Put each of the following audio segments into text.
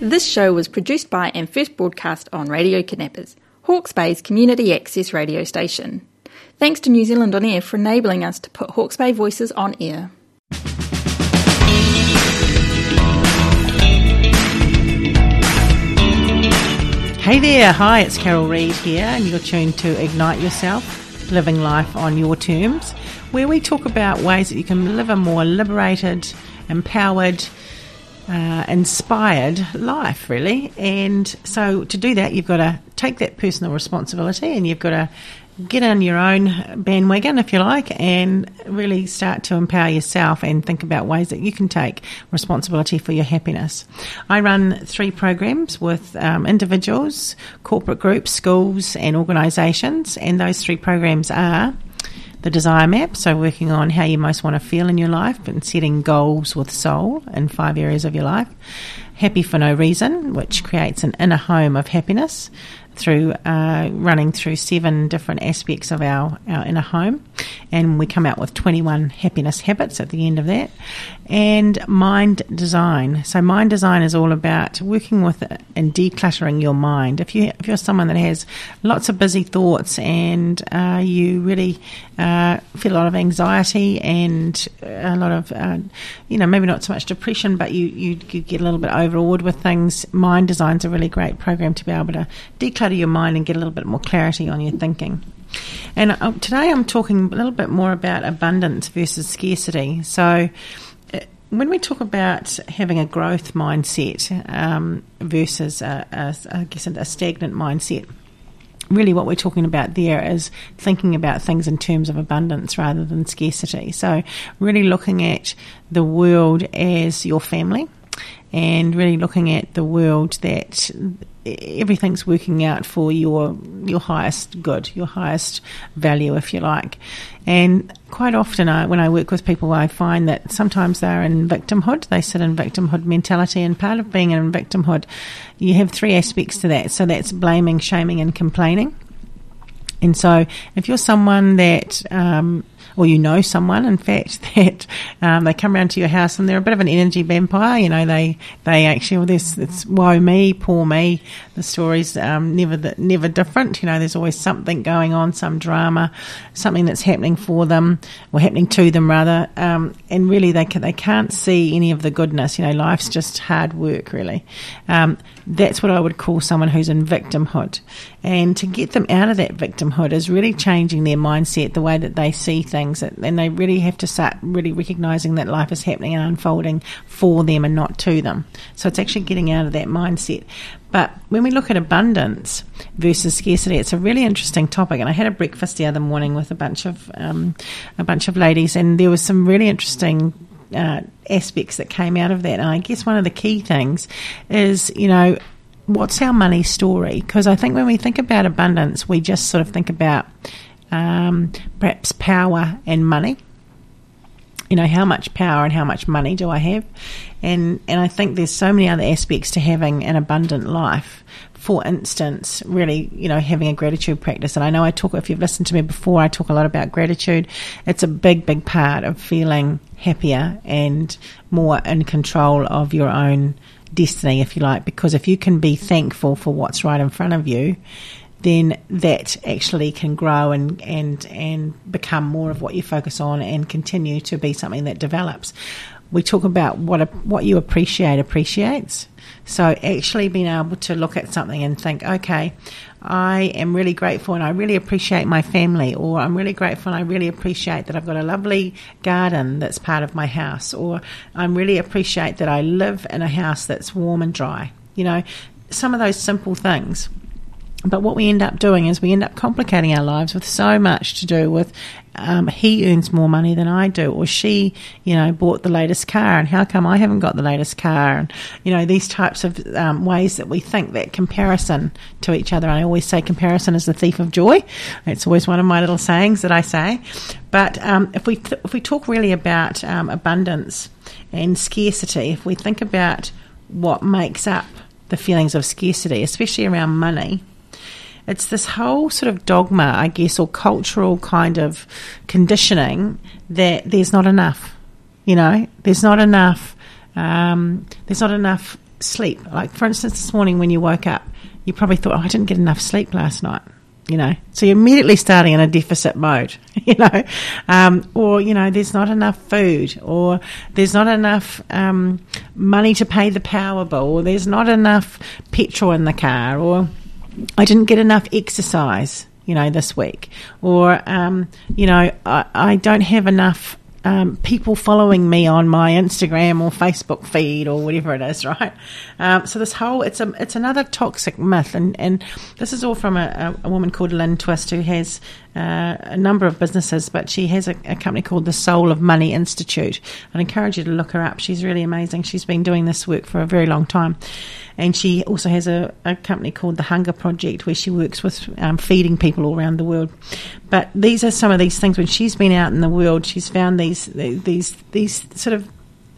This show was produced by and first broadcast on Radio Kidnappers, Hawke's Bay's community access radio station. Thanks to New Zealand On Air for enabling us to put Hawke's Bay voices on air. Hey there, hi, it's Carol Reid here, and you're tuned to Ignite Yourself, living life on your terms, where we talk about ways that you can live a more liberated, empowered, uh, inspired life, really. And so to do that, you've got to take that personal responsibility and you've got to get on your own bandwagon, if you like, and really start to empower yourself and think about ways that you can take responsibility for your happiness. I run three programs with um, individuals, corporate groups, schools, and organisations, and those three programs are the desire map, so working on how you most want to feel in your life and setting goals with soul in five areas of your life. Happy for no reason, which creates an inner home of happiness through uh, running through seven different aspects of our, our inner home. And we come out with 21 happiness habits at the end of that. And mind design. So, mind design is all about working with and decluttering your mind. If, you, if you're someone that has lots of busy thoughts and uh, you really uh, feel a lot of anxiety and a lot of, uh, you know, maybe not so much depression, but you, you, you get a little bit overawed with things, mind design is a really great program to be able to declutter your mind and get a little bit more clarity on your thinking. And uh, today I'm talking a little bit more about abundance versus scarcity. So, when we talk about having a growth mindset um, versus, a, a, I guess, a stagnant mindset, really what we're talking about there is thinking about things in terms of abundance rather than scarcity. So, really looking at the world as your family and really looking at the world that everything's working out for your your highest good, your highest value, if you like. And quite often, I, when I work with people, I find that sometimes they're in victimhood. They sit in victimhood mentality, and part of being in victimhood, you have three aspects to that. So that's blaming, shaming, and complaining. And so, if you're someone that um, or you know someone, in fact, that um, they come around to your house and they're a bit of an energy vampire. You know, they they actually well, this it's woe me, poor me. The story's um, never the, never different. You know, there's always something going on, some drama, something that's happening for them or happening to them rather, um, and really they can, they can't see any of the goodness. You know, life's just hard work, really. Um, that's what I would call someone who's in victimhood, and to get them out of that victimhood is really changing their mindset, the way that they see things and they really have to start really recognizing that life is happening and unfolding for them and not to them. So it's actually getting out of that mindset. But when we look at abundance versus scarcity, it's a really interesting topic. And I had a breakfast the other morning with a bunch of um, a bunch of ladies, and there was some really interesting uh, aspects that came out of that. And I guess one of the key things is, you know, what's our money story? Because I think when we think about abundance, we just sort of think about um, perhaps power and money. You know, how much power and how much money do I have? And and I think there's so many other aspects to having an abundant life. For instance, really, you know, having a gratitude practice. And I know I talk, if you've listened to me before, I talk a lot about gratitude. It's a big, big part of feeling happier and more in control of your own destiny, if you like, because if you can be thankful for what's right in front of you, then that actually can grow and, and, and become more of what you focus on and continue to be something that develops. We talk about what, what you appreciate appreciates. So actually being able to look at something and think, okay, I am really grateful and I really appreciate my family, or I'm really grateful and I really appreciate that I've got a lovely garden that's part of my house, or I'm really appreciate that I live in a house that's warm and dry. You know, some of those simple things but what we end up doing is we end up complicating our lives with so much to do with um, he earns more money than I do, or she, you know, bought the latest car, and how come I haven't got the latest car? And you know, these types of um, ways that we think that comparison to each other. I always say comparison is the thief of joy. It's always one of my little sayings that I say. But um, if we th- if we talk really about um, abundance and scarcity, if we think about what makes up the feelings of scarcity, especially around money it's this whole sort of dogma, I guess, or cultural kind of conditioning that there's not enough. You know, there's not enough. Um, there's not enough sleep. Like, for instance, this morning when you woke up, you probably thought, oh, I didn't get enough sleep last night. You know, so you're immediately starting in a deficit mode, you know, um, or, you know, there's not enough food, or there's not enough um, money to pay the power bill, or there's not enough petrol in the car, or I didn't get enough exercise, you know, this week, or, um, you know, I, I don't have enough um, people following me on my Instagram or Facebook feed or whatever it is, right? Um, so this whole it's a it's another toxic myth, and, and this is all from a, a woman called Lynn Twist who has uh, a number of businesses, but she has a, a, company called the Soul of Money Institute. I'd encourage you to look her up. She's really amazing. She's been doing this work for a very long time. And she also has a, a company called the Hunger Project where she works with um, feeding people all around the world. But these are some of these things when she's been out in the world, she's found these these these sort of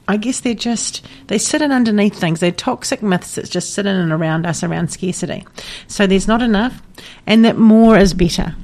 I guess they're just they sit in underneath things. They're toxic myths that just sit in and around us around scarcity. So there's not enough, and that more is better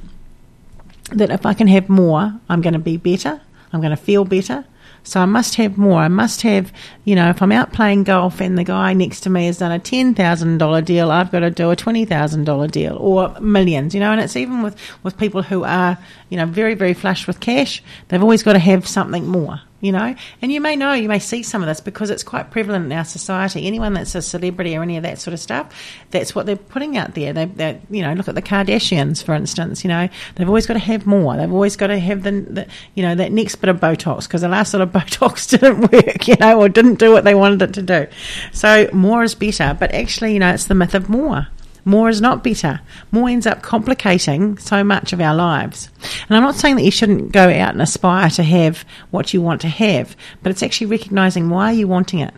that if I can have more, I'm going to be better, I'm going to feel better. So I must have more. I must have, you know, if I'm out playing golf and the guy next to me has done a $10,000 deal, I've got to do a $20,000 deal or millions, you know, and it's even with, with people who are, you know, very, very flush with cash, they've always got to have something more you know. And you may know, you may see some of this because it's quite prevalent in our society. Anyone that's a celebrity or any of that sort of stuff, that's what they're putting out there. They, you know, look at the Kardashians, for instance. You know, they've always got to have more. They've always got to have the, the you know, that next bit of Botox because the last sort of Botox didn't work, you know, or didn't do what they wanted it to do. So more is better, but actually, you know, it's the myth of more. More is not better. More ends up complicating so much of our lives. And I'm not saying that you shouldn't go out and aspire to have what you want to have, but it's actually recognizing why are you wanting it?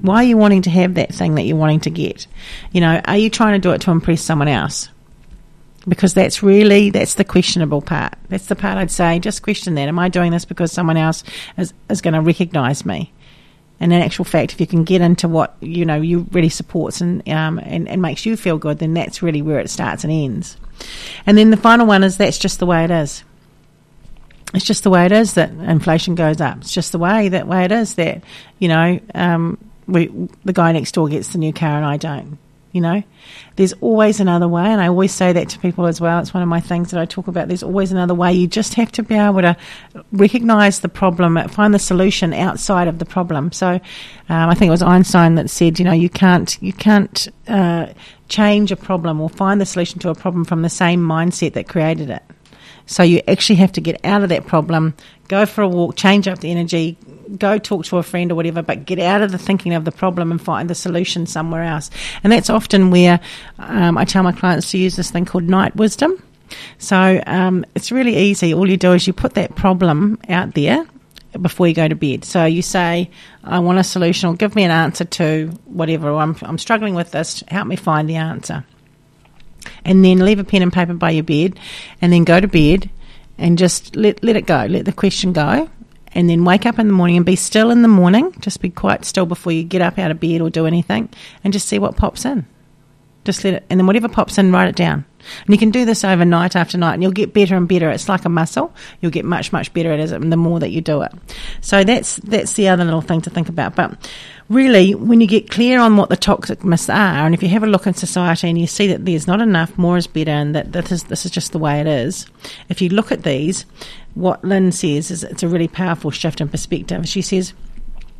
Why are you wanting to have that thing that you're wanting to get? You know, are you trying to do it to impress someone else? Because that's really that's the questionable part. That's the part I'd say just question that. Am I doing this because someone else is, is going to recognize me? And in actual fact, if you can get into what you know you really supports and, um, and and makes you feel good, then that's really where it starts and ends. And then the final one is that's just the way it is. It's just the way it is that inflation goes up. It's just the way that way it is that you know um, we the guy next door gets the new car and I don't you know? There's always another way and i always say that to people as well. It's one of my things that i talk about. There's always another way. You just have to be able to recognize the problem find the solution outside of the problem. So um, i think it was einstein that said you know you can't you can't uh, change a problem or find the solution to a problem from the same mindset that created it so you actually have to get out of that problem, go for a walk, change up the energy, go talk to a friend or whatever, but get out of the thinking of the problem and find the solution somewhere else. And that's often where um, I tell my clients to use this thing called night wisdom. So um, it's really easy. All you do is you put that problem out there before you go to bed. So you say, I want a solution or give me an answer to whatever, I'm, I'm struggling with this, help me find the answer. And then leave a pen and paper by your bed and then go to bed and just let, let it go, let the question go and then wake up in the morning and be still in the morning. Just be quite still before you get up out of bed or do anything, and just see what pops in. Just let it, and then whatever pops in, write it down. And you can do this overnight after night, and you'll get better and better. It's like a muscle; you'll get much, much better at it the more that you do it. So that's that's the other little thing to think about. But really, when you get clear on what the toxic myths are, and if you have a look in society and you see that there's not enough, more is better, and that this is, this is just the way it is, if you look at these, what Lynn says is it's a really powerful shift in perspective. She says,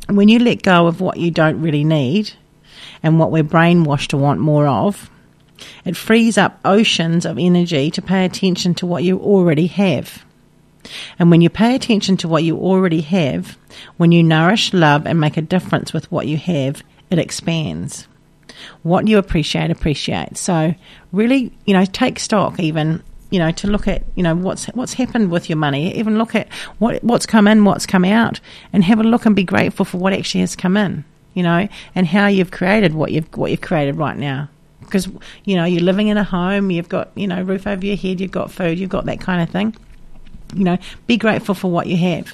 when you let go of what you don't really need and what we're brainwashed to want more of, it frees up oceans of energy to pay attention to what you already have. And when you pay attention to what you already have, when you nourish, love, and make a difference with what you have, it expands. What you appreciate, appreciate. So, really, you know, take stock even you know, to look at, you know, what's what's happened with your money. Even look at what what's come in, what's come out, and have a look and be grateful for what actually has come in. You know, and how you've created what you've what you've created right now. Because you know you're living in a home, you've got you know roof over your head, you've got food, you've got that kind of thing. You know, be grateful for what you have.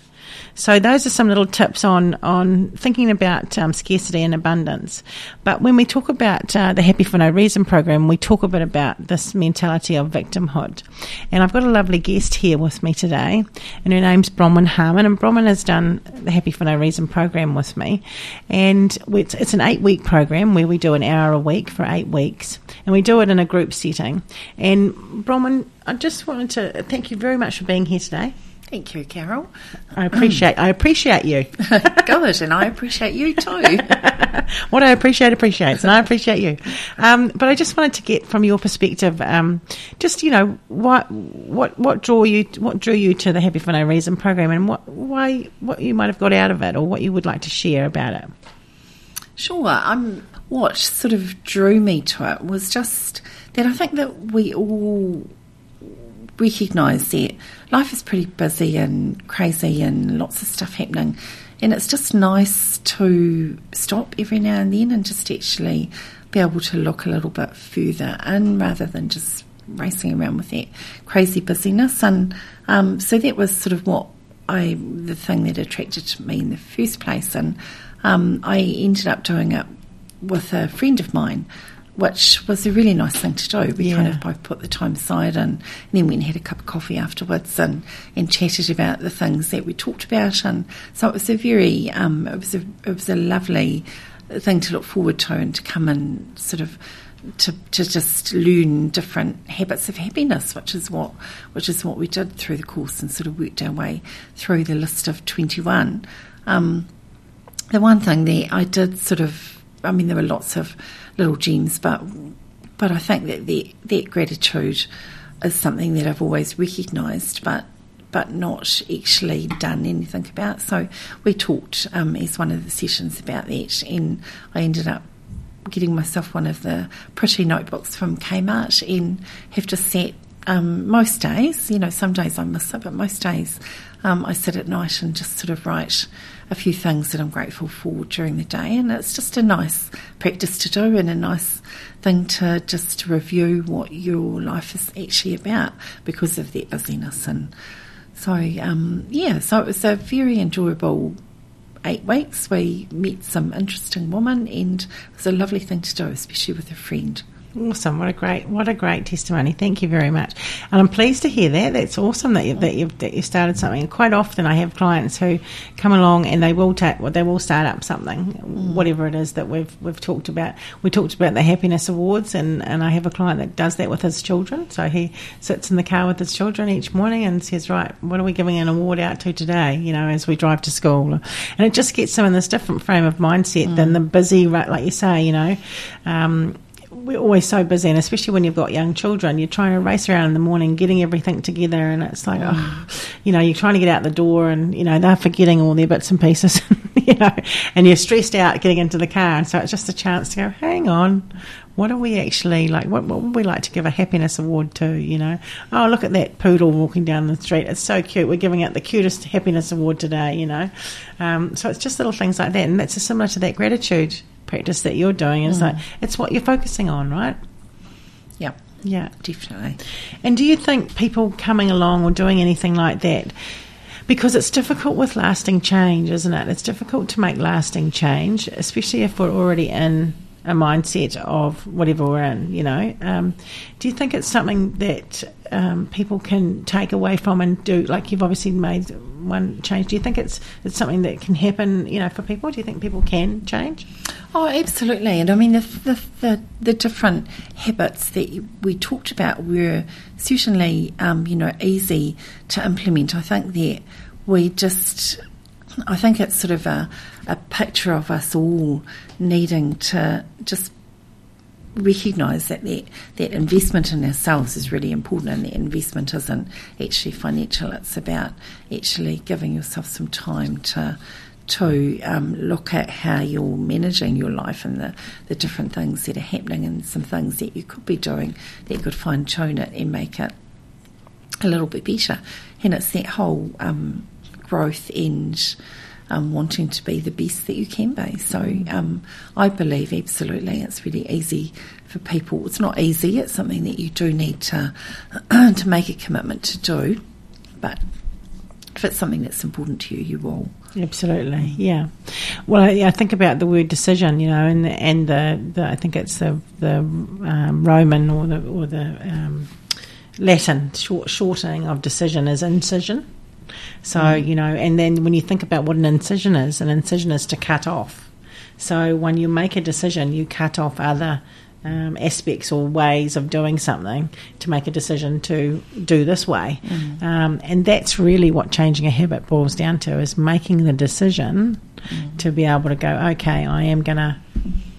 So those are some little tips on on thinking about um, scarcity and abundance. But when we talk about uh, the Happy for No Reason program, we talk a bit about this mentality of victimhood. And I've got a lovely guest here with me today, and her name's Bronwyn Harman. And Bronwyn has done the Happy for No Reason program with me, and it's, it's an eight week program where we do an hour a week for eight weeks, and we do it in a group setting. And Bronwyn, I just wanted to thank you very much for being here today. Thank you, Carol. I appreciate I appreciate you. Good, and I appreciate you too. what I appreciate appreciates, and I appreciate you. Um, but I just wanted to get from your perspective, um, just you know, what what what drew you what drew you to the Happy for No Reason program, and what why what you might have got out of it, or what you would like to share about it. Sure. Um, what sort of drew me to it was just that I think that we all recognise that life is pretty busy and crazy and lots of stuff happening. And it's just nice to stop every now and then and just actually be able to look a little bit further in rather than just racing around with that crazy busyness. And um, so that was sort of what I, the thing that attracted me in the first place. And um, I ended up doing it with a friend of mine which was a really nice thing to do. We yeah. kind of both put the time aside and, and, then went and had a cup of coffee afterwards and, and chatted about the things that we talked about. And so it was a very, um, it was a, it was a lovely thing to look forward to and to come and sort of to, to just learn different habits of happiness, which is what which is what we did through the course and sort of worked our way through the list of twenty one. Um, the one thing that I did sort of, I mean, there were lots of little gems, but but I think that that gratitude is something that I've always recognised, but but not actually done anything about. So we talked um, as one of the sessions about that, and I ended up getting myself one of the pretty notebooks from Kmart and have just sat um, most days, you know, some days I miss it, but most days um, I sit at night and just sort of write a few things that I'm grateful for during the day. And it's just a nice practice to do and a nice thing to just review what your life is actually about because of that busyness. And so, um, yeah, so it was a very enjoyable eight weeks. We met some interesting women and it was a lovely thing to do, especially with a friend. Awesome! What a great, what a great testimony. Thank you very much, and I'm pleased to hear that. That's awesome that you that you've that you started something. quite often, I have clients who come along and they will take, well, they will start up something, mm. whatever it is that we've we've talked about. We talked about the happiness awards, and and I have a client that does that with his children. So he sits in the car with his children each morning and says, "Right, what are we giving an award out to today?" You know, as we drive to school, and it just gets them in this different frame of mindset mm. than the busy, like you say, you know. Um, we're always so busy, and especially when you've got young children, you're trying to race around in the morning, getting everything together, and it's like, oh, you know, you're trying to get out the door, and you know they're forgetting all their bits and pieces, you know, and you're stressed out getting into the car, and so it's just a chance to go, hang on, what are we actually like? What, what would we like to give a happiness award to? You know, oh look at that poodle walking down the street, it's so cute. We're giving out the cutest happiness award today, you know. Um, so it's just little things like that, and that's similar to that gratitude practice that you're doing. It's mm. like it's what you're focusing on, right? Yeah. Yeah, definitely. And do you think people coming along or doing anything like that? Because it's difficult with lasting change, isn't it? It's difficult to make lasting change, especially if we're already in a mindset of whatever we're in, you know. Um, do you think it's something that um, people can take away from and do? Like you've obviously made one change. Do you think it's it's something that can happen, you know, for people? Do you think people can change? Oh, absolutely. And I mean, the the, the, the different habits that we talked about were certainly, um, you know, easy to implement. I think that we just I think it's sort of a, a picture of us all needing to just recognise that, that that investment in ourselves is really important and that investment isn't actually financial, it's about actually giving yourself some time to to um, look at how you're managing your life and the, the different things that are happening and some things that you could be doing that you could fine tune it and make it a little bit better. And it's that whole um, growth and um, wanting to be the best that you can be. So um, I believe absolutely it's really easy for people. It's not easy. It's something that you do need to to make a commitment to do, but if it's something that's important to you, you will. Absolutely, yeah. Well, I, I think about the word decision, you know, and the, and the, the I think it's the the um, Roman or the or the um, Latin short, shortening of decision is incision. So mm. you know, and then when you think about what an incision is, an incision is to cut off. So when you make a decision, you cut off other um, aspects or ways of doing something to make a decision to do this way. Mm. Um, and that's really what changing a habit boils down to is making the decision mm. to be able to go, okay, I am going to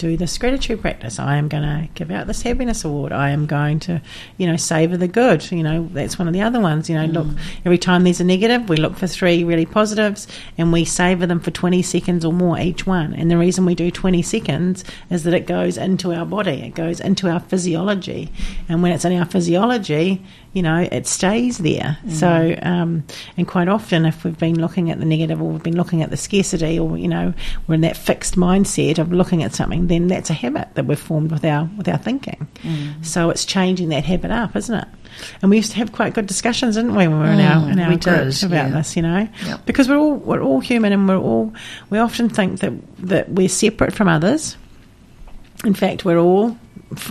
do this gratitude practice. I am going to give out this happiness award. I am going to, you know, savor the good. You know, that's one of the other ones. You know, mm. look, every time there's a negative, we look for three really positives and we savor them for 20 seconds or more each one. And the reason we do 20 seconds is that it goes into our body, it goes into our physiology. And when it's in our physiology, you know, it stays there. Mm. So, um, and quite often, if we've been looking at the negative or we've been looking at the scarcity or, you know, we're in that fixed mindset of looking at something, then that's a habit that we've formed with our, with our thinking. Mm. So it's changing that habit up, isn't it? And we used to have quite good discussions, didn't we, when we were in our, mm, in our groups about yeah. this, you know? Yep. Because we're all, we're all human and we're all, we often think that, that we're separate from others. In fact, we're all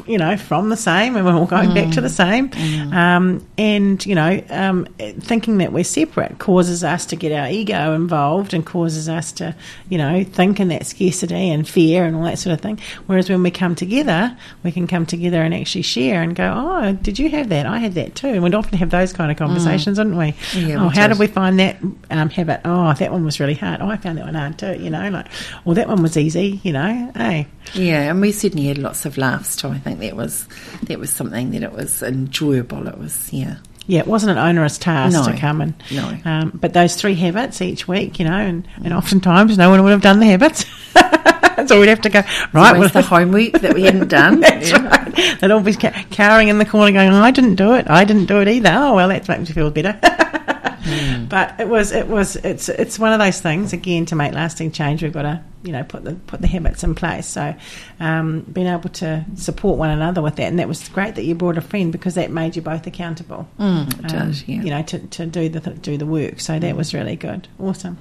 you know, from the same, and we're all going mm. back to the mm. same. Mm. Um, and you know, um, thinking that we're separate causes us to get our ego involved and causes us to, you know, think in that scarcity and fear and all that sort of thing. Whereas when we come together, we can come together and actually share and go, "Oh, did you have that? I had that too." And we'd often have those kind of mm. conversations, mm. didn't we? Yeah, oh, how did we find that um, habit? Oh, that one was really hard. Oh, I found that one hard too. You know, like, well, that one was easy. You know, hey. Yeah, and we certainly had lots of laughs too. I think that was that was something that it was enjoyable. It was yeah. Yeah, it wasn't an onerous task no, to come and. No. Um, but those three habits each week, you know, and, and oftentimes no one would have done the habits. so we'd have to go right. Well, the homework that we hadn't done. that's yeah. right. They'd all be cowering in the corner, going, "I didn't do it. I didn't do it either." Oh well, that makes me feel better. Mm. But it was it was it's it's one of those things again to make lasting change. We've got to you know put the put the habits in place. So um, being able to support one another with that, and that was great that you brought a friend because that made you both accountable. Mm, it um, does, yeah. You know to, to do the do the work. So that was really good, awesome.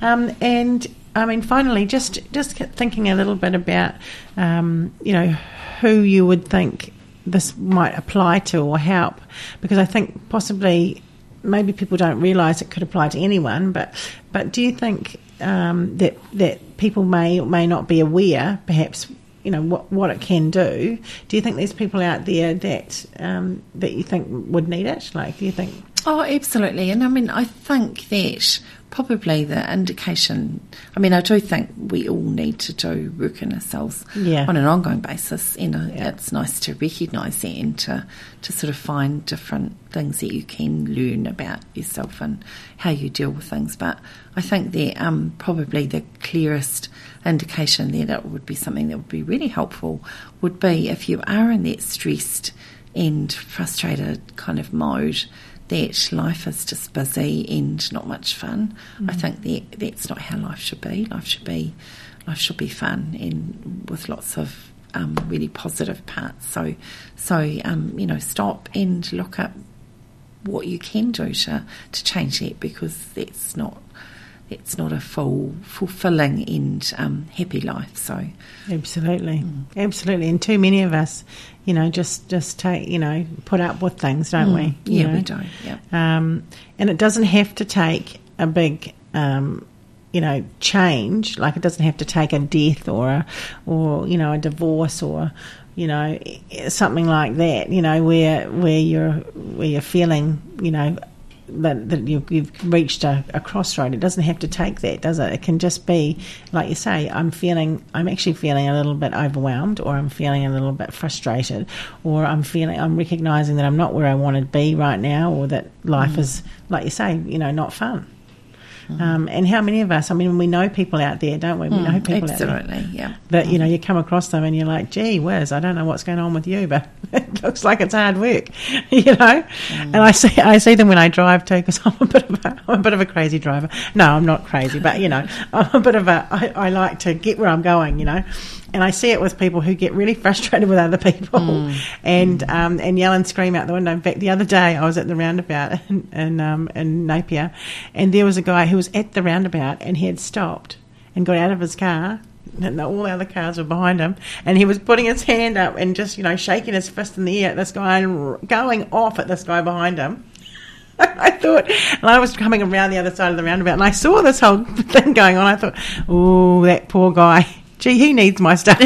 Um, and I mean, finally, just just thinking a little bit about um, you know who you would think this might apply to or help, because I think possibly maybe people don't realise it could apply to anyone, but but do you think um, that that people may or may not be aware, perhaps, you know what what it can do? Do you think there's people out there that um, that you think would need it? Like, do you think? Oh, absolutely. And I mean, I think that probably the indication. I mean, I do think we all need to do work in ourselves yeah. on an ongoing basis. You know, yeah. it's nice to recognise that and to, to sort of find different things that you can learn about yourself and how you deal with things. But I think that um, probably the clearest indication that it would be something that would be really helpful would be if you are in that stressed and frustrated kind of mode that life is just busy and not much fun. Mm. I think that that's not how life should be. Life should be life should be fun and with lots of um, really positive parts. So so um, you know stop and look at what you can do to to change that because that's not it's not a full, fulfilling and um, happy life. So, absolutely, mm. absolutely, and too many of us, you know, just just take, you know, put up with things, don't mm. we? Yeah, know? we don't. Yeah, um, and it doesn't have to take a big. Um, you know, change. Like it doesn't have to take a death or a, or you know, a divorce or, you know, something like that. You know, where where you're where you're feeling, you know, that, that you've, you've reached a, a, crossroad. It doesn't have to take that, does it? It can just be, like you say, I'm feeling, I'm actually feeling a little bit overwhelmed, or I'm feeling a little bit frustrated, or I'm feeling, I'm recognizing that I'm not where I want to be right now, or that life mm. is, like you say, you know, not fun. Mm. Um, and how many of us? I mean, we know people out there, don't we? We mm, know people absolutely, out there. yeah. But you know, you come across them and you're like, "Gee whiz, I don't know what's going on with you, but it looks like it's hard work," you know. Mm. And I see, I see them when I drive too, because I'm a bit of a, I'm a bit of a crazy driver. No, I'm not crazy, but you know, I'm a bit of a. I, I like to get where I'm going, you know. And I see it with people who get really frustrated with other people Mm. and um, and yell and scream out the window. In fact, the other day I was at the roundabout in in, um, in Napier, and there was a guy who was at the roundabout and he had stopped and got out of his car. And all the other cars were behind him, and he was putting his hand up and just, you know, shaking his fist in the air at this guy and going off at this guy behind him. I thought, and I was coming around the other side of the roundabout, and I saw this whole thing going on. I thought, oh, that poor guy. Gee, he needs my stuff.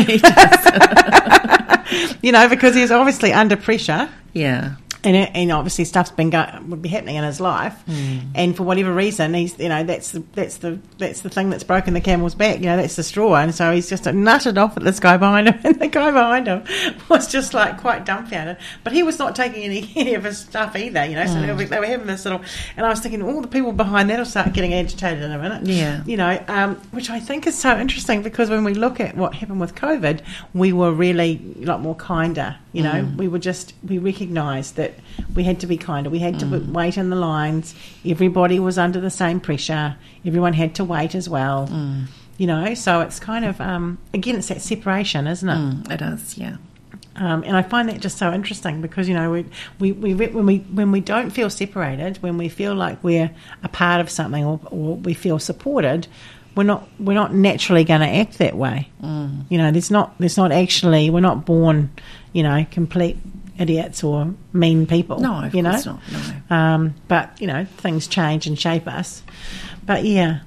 you know, because he's obviously under pressure. Yeah. And, and obviously stuff's been going, would be happening in his life, Hmm. and for whatever reason, he's you know that's the that's the that's the thing that's broken the camel's back. You know that's the straw, and so he's just nutted off at this guy behind him, and the guy behind him was just like quite dumbfounded. But he was not taking any, any of his stuff either. You know, so Hmm. they, were, they were having this little, and I was thinking all the people behind that will start getting agitated in a minute. Yeah. you know, um, which I think is so interesting because when we look at what happened with COVID, we were really a lot more kinder. You know, Mm. we were just we recognised that we had to be kinder. We had to Mm. wait in the lines. Everybody was under the same pressure. Everyone had to wait as well. Mm. You know, so it's kind of um, again, it's that separation, isn't it? Mm, it is, yeah. Um, and I find that just so interesting because you know we, we, we when we when we don't feel separated, when we feel like we're a part of something or, or we feel supported, we're not we're not naturally going to act that way. Mm. You know, there's not there's not actually we're not born, you know, complete idiots or mean people. No, you know? not. No. Um, but you know, things change and shape us. But yeah,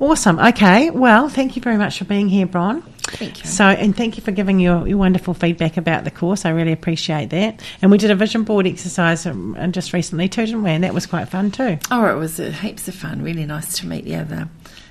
awesome. Okay, well, thank you very much for being here, Bron. Thank you. So, and thank you for giving your, your wonderful feedback about the course. I really appreciate that. And we did a vision board exercise um, and just recently too, didn't we? And that was quite fun too. Oh, it was uh, heaps of fun. Really nice to meet the other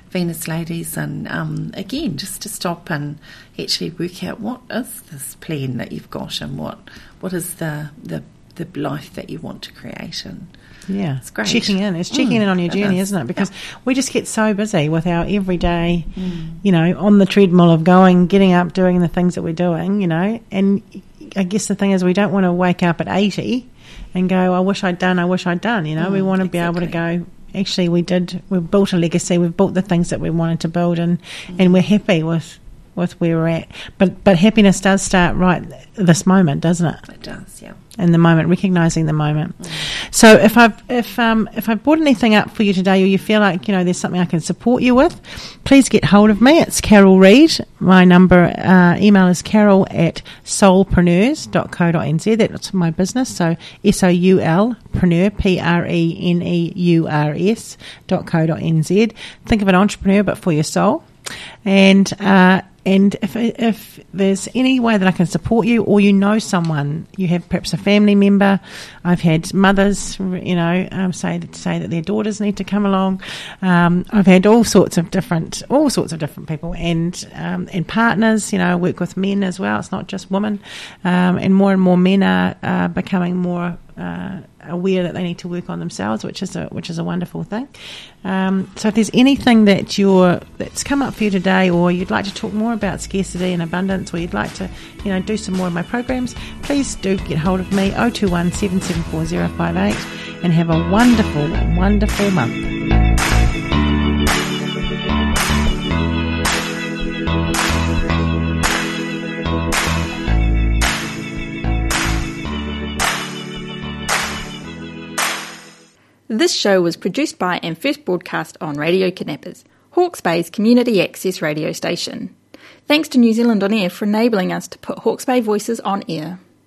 Venus ladies, and um, again, just to stop and actually work out what is this plan that you've got, and what what is the the the life that you want to create. And Yeah, It's great. Checking in, it's checking Mm, in on your journey, is. isn't it? Because we just get so busy with our everyday, Mm. you know, on the treadmill of going, getting up, doing the things that we're doing, you know. And I guess the thing is, we don't want to wake up at eighty and go, "I wish I'd done, I wish I'd done." You know, we Mm, want to be able to go. Actually, we did. We've built a legacy. We've built the things that we wanted to build, and Mm. and we're happy with with where we're at. But but happiness does start right this moment, doesn't it? it does, yeah. in the moment, recognizing the moment. So if I've if um if I've brought anything up for you today, or you feel like you know there's something I can support you with, please get hold of me. It's Carol Reid. My number uh, email is carol at soulpreneurs.co.nz. That's my business. So S O U L preneur P R E N E U R S dot co dot nz. Think of an entrepreneur, but for your soul. And uh, and if if there's any way that I can support you, or you know someone, you have perhaps a family member. I've had mothers, you know, um, say that say that their daughters need to come along. Um, I've had all sorts of different all sorts of different people, and um, and partners. You know, I work with men as well. It's not just women, um, and more and more men are uh, becoming more. Uh, aware that they need to work on themselves, which is a which is a wonderful thing. Um, so, if there's anything that you're that's come up for you today, or you'd like to talk more about scarcity and abundance, or you'd like to, you know, do some more of my programs, please do get hold of me 021 774 058 and have a wonderful, wonderful month. This show was produced by and first broadcast on Radio Kidnappers, Hawke's Bay's community access radio station. Thanks to New Zealand On Air for enabling us to put Hawke's Bay voices on air.